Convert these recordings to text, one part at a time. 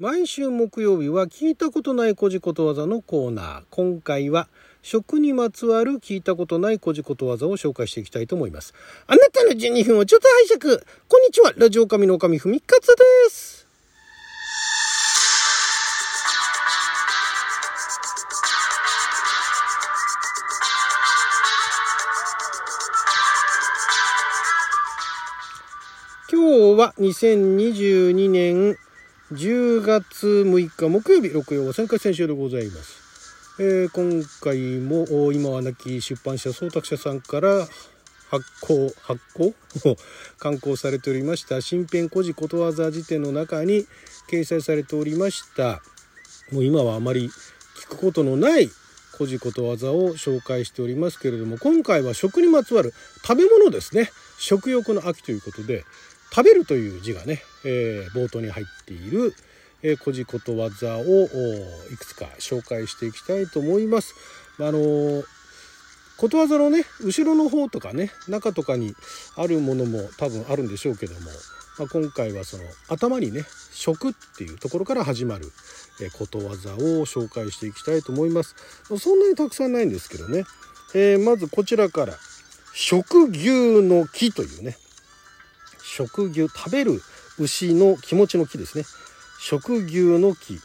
毎週木曜日は聞いたことないこじことわざのコーナー。今回は食にまつわる聞いたことないこじことわざを紹介していきたいと思います。あなたの12分をちょっと拝借。こんにちは。ラジオ神の神ふみかつです。今日は2022年10月6日木曜日六曜旋回選手でございます。えー今回も今は亡き出版社創作者さんから発行発行？刊行されておりました新編古事ことわざ辞典の中に掲載されておりました。もう今はあまり聞くことのない古事ことわざを紹介しておりますけれども今回は食にまつわる食べ物ですね。食欲の秋ということで食べるという字がね、えー冒頭に入っているえー古事ことわざをいくつか紹介していきたいと思います。あのーことわざのね後ろの方とかね中とかにあるものも多分あるんでしょうけども、まあ、今回はその頭にね「食」っていうところから始まる、えことわざを紹介していきたいと思います。そんなにたくさんないんですけどね、えまずこちらから「食牛の木」というね食牛食べる牛の気持ちの木ですね食牛の木、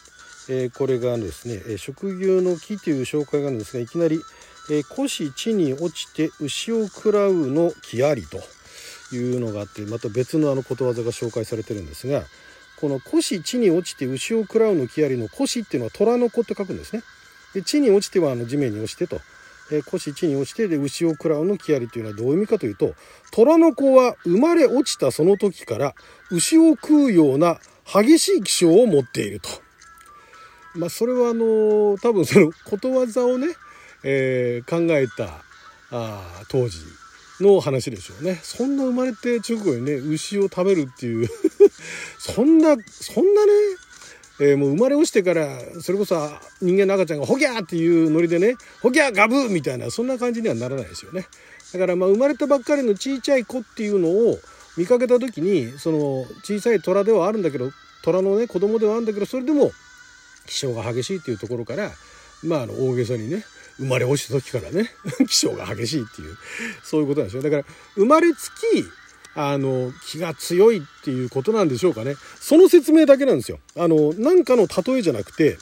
えーこれがですね食牛の木という紹介があるんですがいきなり「えー地に落ちて牛を食らうの木あり」というのがあってまた別のあのことわざが紹介されてるんですがこの「古紙地に落ちて牛を食らうの木あり」の「古紙」っていうのは虎の子って書くんですね。で地に落ちてはあの地面に落ちてと。えー古紙地に落ちてで牛を食らうの木ありというのはどういう意味かというと虎の子は生まれ落ちたその時から牛を食うような激しい気性を持っていると。まあそれはあの多分そのことわざをね、えー考えたあ当時の話でしょうね。そんな生まれて直後にね牛を食べるっていう そんなそんなねえーもう生まれ落ちてからそれこそ人間の赤ちゃんがホギャーっていうノリでねホギャーガブーみたいなそんな感じにはならないですよね。だからまあ生まれたばっかりのちいちゃい子っていうのを見かけた時にその小さい虎ではあるんだけど虎のね子供ではあるんだけどそれでも気性が激しいっていうところからまああの大げさにね生まれ落ちた時からね 気性が激しいっていうそういうことなんですよ。だから生まれつきあの気が強いっていうことなんでしょうかね。その説明だけなんですよ。あの何かの例えじゃなくて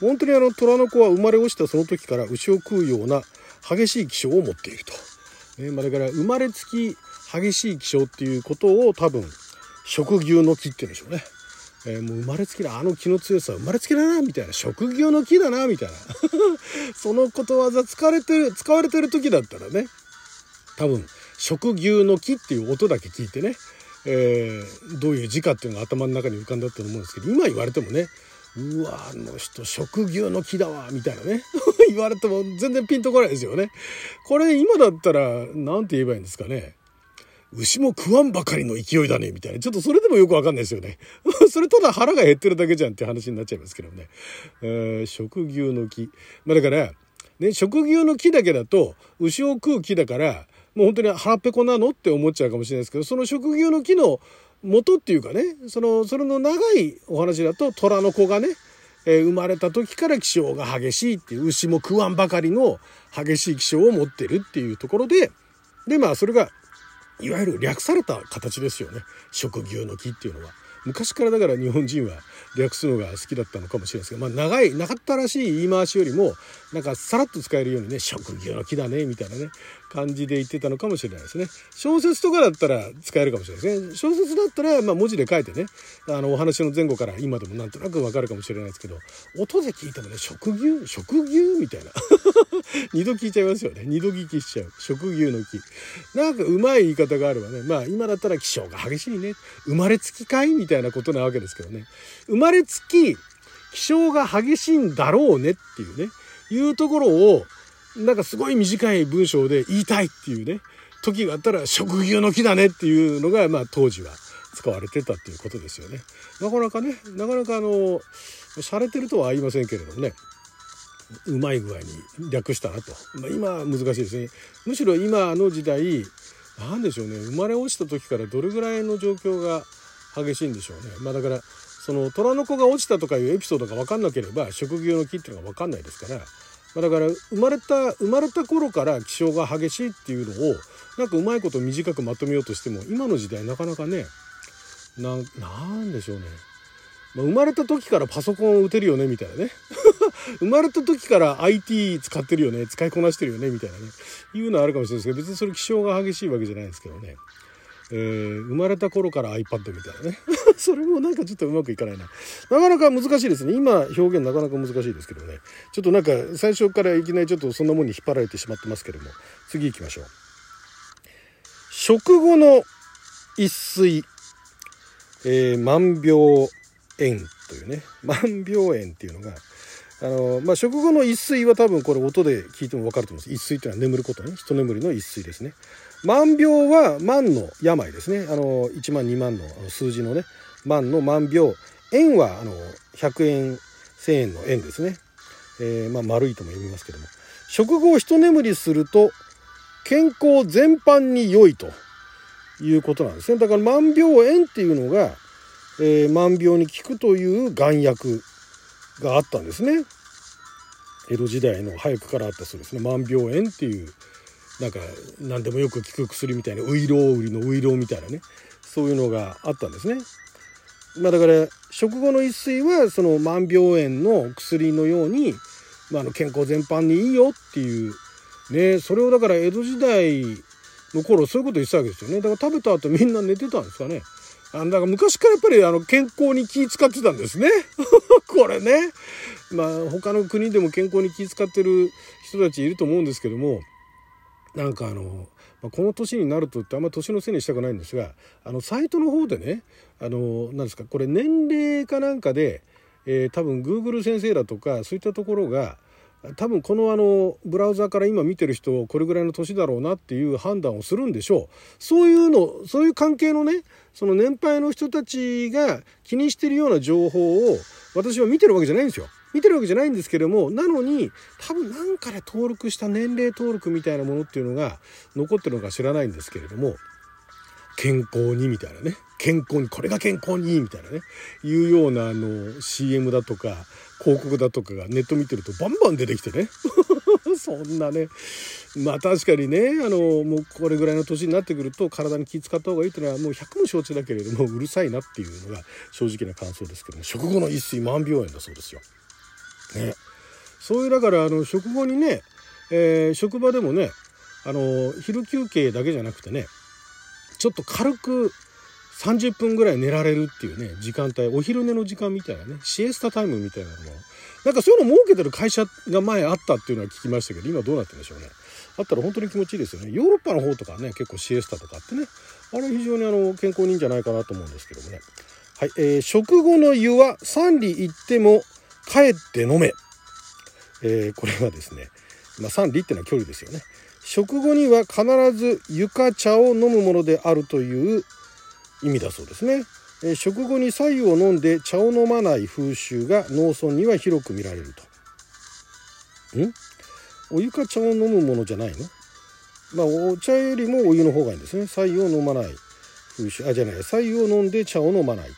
本当にあの虎の子は生まれ落ちたその時から牛を食うような激しい気性を持っていると、ねまあ、だから生まれつき激しい気性っていうことを多分食牛の木って言うんでしょうね。えーもう生まれつきだあの気の強さ生まれつきだなみたいな。職業の木だなみたいな。そのことわざ使われてる使われてる時だったらね多分食牛の木っていう音だけ聞いてね、えーどういう字かっていうのが頭の中に浮かんだと思うんですけど今言われてもねうわあの人食牛の木だわみたいなね 言われても全然ピンとこないですよね。これ今だったら何て言えばいいんですかね。牛も食わんばかりの勢いだねみたいなちょっとそれでもよくわかんないですよね それただ腹が減ってるだけじゃんって話になっちゃいますけどね、えー食牛の木まあだからね食牛の木だけだと牛を食う木だからもう本当に腹ペコなのって思っちゃうかもしれないですけどその食牛の木の元っていうかねそのそれの長いお話だと虎の子がねえー生まれた時から気性が激しいっていう牛も食わんばかりの激しい気性を持ってるっていうところででまあそれがいわゆる略された形ですよね食牛の木っていうのは。昔からだから日本人は略すのが好きだったのかもしれないですけど、まあ、長い長ったらしい言い回しよりもなんかさらっと使えるようにね食牛の木だねみたいなね感じで言ってたのかもしれないですね。小説とかだったら使えるかもしれないですね。小説だったらまあ文字で書いてねあのお話の前後から今でもなんとなくわかるかもしれないですけど音で聞いてもね食牛食牛みたいな。二度聞いちゃいますよね。二度聞きしちゃう。食牛の木。なんかうまい言い方があればねまあ今だったら気性が激しいね。生まれつきかいみたいなことなわけですけどね。生まれつき気性が激しいんだろうねっていうね。いうところをなんかすごい短い文章で言いたいっていうね時があったら食牛の木だねっていうのがまあ当時は使われてたっていうことですよね。なかなかねなかなかあの洒落てるとは言いませんけれどもねうまい具合に略したなと、まあ、今は難しいですね。むしろ今の時代なんでしょうね。生まれ落ちた時からどれぐらいの状況が激しいんでしょうね。まあだからその虎の子が落ちたとかいうエピソードが分かんなければ職業の木っていうのが分かんないですから、ま、だから生まれた生まれた頃から気象が激しいっていうのをなんかうまいこと短くまとめようとしても今の時代なかなかねななんでしょうね、まあ、生まれた時からパソコンを打てるよねみたいなね。生まれた時から IT 使ってるよね使いこなしてるよねみたいなね。いうのはあるかもしれないですけど別にそれ気象が激しいわけじゃないんですけどね。えー、生まれた頃から iPad みたいなね。それもなんかちょっとうまくいかないな。なかなか難しいですね。今表現なかなか難しいですけどね。ちょっとなんか最初からいきなりちょっとそんなもんに引っ張られてしまってますけども。次行きましょう。食後の一睡、えー、万病炎というね。万病炎っていうのがあのまあ、食後の一睡は多分これ音で聞いても分かると思います。一睡っていうのは眠ることね。一眠りの一睡ですね。万病は万の病ですね。あの1万2万の数字のね。万の万病円はあの100円1000円の円ですね、えー、まあ、丸いとも読みますけども。食後一眠りすると健康全般に良いということなんですね。だから万病円っていうのが、えー、万病に効くという丸薬があったんですね。江戸時代の早くからあったそうですね。万病円っていうなんか何でもよく効く薬みたいなウイロウ売りのウイロウみたいなね。そういうのがあったんですね。まあ、だから食後の一睡はその万病炎の薬のように、まあ、の健康全般にいいよっていうね。それをだから江戸時代の頃そういうこと言ってたわけですよね。だから食べた後みんな寝てたんですかね。あだから昔からやっぱりあの健康に気使ってたんですね。これね。まあ他の国でも健康に気使ってる人たちいると思うんですけども。なんかあの、まあ、この年になるとってあんま年のせいにしたくないんですがあのサイトの方でねあのなんですかこれ年齢かなんかで、えー、多分 Google 先生だとかそういったところが多分このあのブラウザから今見てる人これぐらいの年だろうなっていう判断をするんでしょうそういうのそういう関係のねその年配の人たちが気にしてるような情報を私は見てるわけじゃないんですよ。見てるわけじゃないんですけどもなのに多分何かで登録した年齢登録みたいなものっていうのが残ってるのか知らないんですけれども健康にみたいなね。健康にこれが健康にいいみたいなね。いうようなあの CM だとか広告だとかがネット見てるとバンバン出てきてね。そんなね。まあ確かにねあのもうこれぐらいの年になってくると体に気使った方がいいっていうのはもう100も承知だけれどもうるさいなっていうのが正直な感想ですけども食後の一睡万病炎だそうですよ。ね、そういうだからあの食後にね、えー、職場でもねあの昼休憩だけじゃなくてねちょっと軽く30分ぐらい寝られるっていうね時間帯お昼寝の時間みたいなねシエスタタイムみたいなのもなんかそういうの設けてる会社が前あったっていうのは聞きましたけど今どうなってるんでしょうね。あったら本当に気持ちいいですよね。ヨーロッパの方とかね結構シエスタとかってね。あれ非常にあの健康にいいんじゃないかなと思うんですけどもね。はい、えー、食後の湯は3里行っても帰って飲め。えー、これはですね、まあ、3里ってのは距離ですよね。食後には必ず床茶を飲むものであるという意味だそうですね。えー、食後に白湯を飲んで茶を飲まない風習が農村には広く見られると。ん？お湯か茶を飲むものじゃないの？まあお茶よりもお湯の方がいいんですね。白湯を飲まない風習、あ、じゃない、白湯を飲んで茶を飲まない。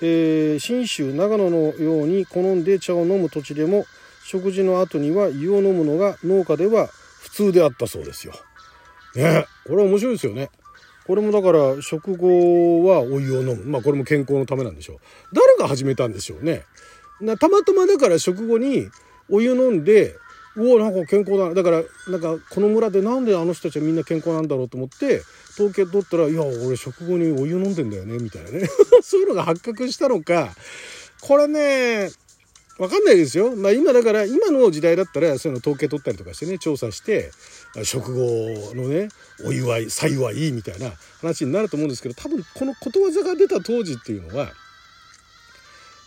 えー、信州長野のように好んで茶を飲む土地でも食事の後には湯を飲むのが農家では普通であったそうですよ。ねこれは面白いですよね。これもだから食後はお湯を飲む。まあこれも健康のためなんでしょう。誰が始めたんでしょうね。たまたまだから食後にお湯飲んでうおなんか健康だ。だからなんかこの村でなんであの人たちはみんな健康なんだろうと思って統計取ったら「いや俺食後にお湯飲んでんだよね」みたいなね。そういうのが発覚したのか。これねわかんないですよ。まあ今だから今の時代だったらそういうの統計取ったりとかしてね調査して食後のねお祝い幸いみたいな話になると思うんですけど多分このことわざが出た当時っていうのは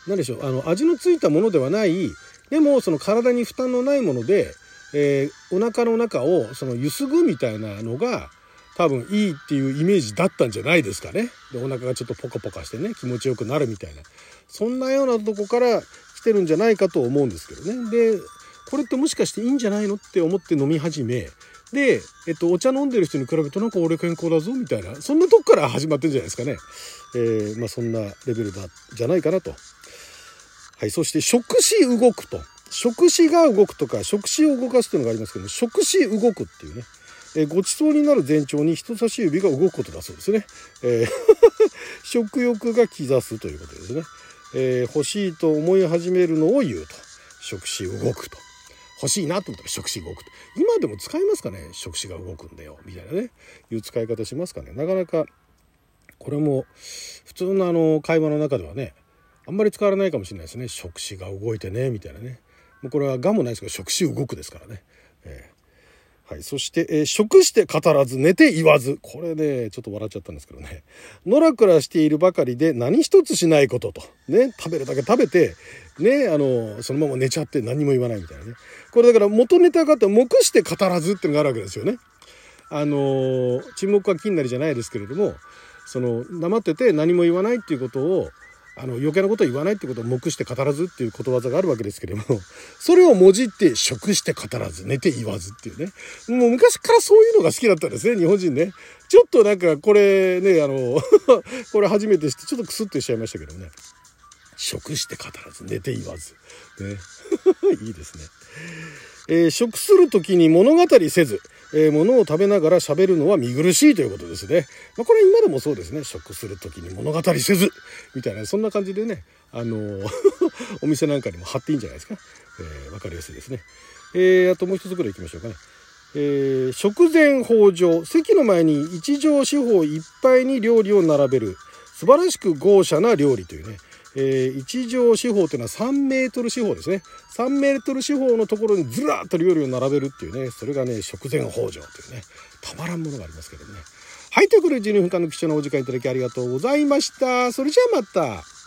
何でしょうあの味のついたものではないでもその体に負担のないもので、えー、お腹の中をそのゆすぐみたいなのが多分いいっていうイメージだったんじゃないですかね。でお腹がちょっとポカポカしてね気持ちよくなるみたいなそんなようなとこから来てるんじゃないかと思うんですけどね。でこれってもしかしていいんじゃないのって思って飲み始めで、えっと、お茶飲んでる人に比べるとなんか俺健康だぞみたいなそんなとこから始まってるんじゃないですかね。えー、まあ、そんなレベルだじゃないかなとはい、そして触子動くと。触子が動くとか、触子を動かすというのがありますけども、触子動くっていうね。えごちそうになる前兆に人差し指が動くことだそうですね。えー 食欲が兆すということですね。えー、欲しいと思い始めるのを言うと。触子動くと。欲しいなと思ったら触子動くと。今でも使いますかね？触子が動くんだよ。みたいなね。いう使い方しますかね。なかなか、これも普通のあの会話の中ではね、あんまり使われないかもしれないですね。触子が動いてね、みたいなね。もうこれはがもないですけど、触子動くですからね。えーはい。そして、えー、食して語らず、寝て言わず。これね、ちょっと笑っちゃったんですけどね。のらくらしているばかりで何一つしないことと。ね。食べるだけ食べて、ね。あの、そのまま寝ちゃって何も言わないみたいなね。これだから元ネタがあって目して語らずってのがあるわけですよね。あの、沈黙は金なりじゃないですけれども、その、黙ってて何も言わないっていうことを、あの余計なこと言わないってことを目して語らずっていうことわざがあるわけですけれども それをもじって食して語らず寝て言わずっていうね。もう昔からそういうのが好きだったんですね日本人ね。ちょっとなんかこれねあの これ初めてしてちょっとクスッとしちゃいましたけどね。食して語らず寝て言わず。ね。いいですね。えー、食する時に物語せずえー、物を食べながら喋るのは見苦しいということですね。まあ、これ今でもそうですね。食する時に物語せずみたいな、そんな感じでね、あのー、お店なんかにも貼っていいんじゃないですか。えー、わかりやすいですね。えー、あともう一つぐらい行きましょうかね。えー、食前豊穣。席の前に一畳四方いっぱいに料理を並べる。素晴らしく豪奢な料理というね。えー、一畳四方というのは3メートル四方ですね。3メートル四方のところにずらっと料理を並べるっていうね、それがね、食前豊穣というね、たまらんものがありますけどね。はい、ということで12分間の貴重なお時間いただきありがとうございました。それじゃあまた。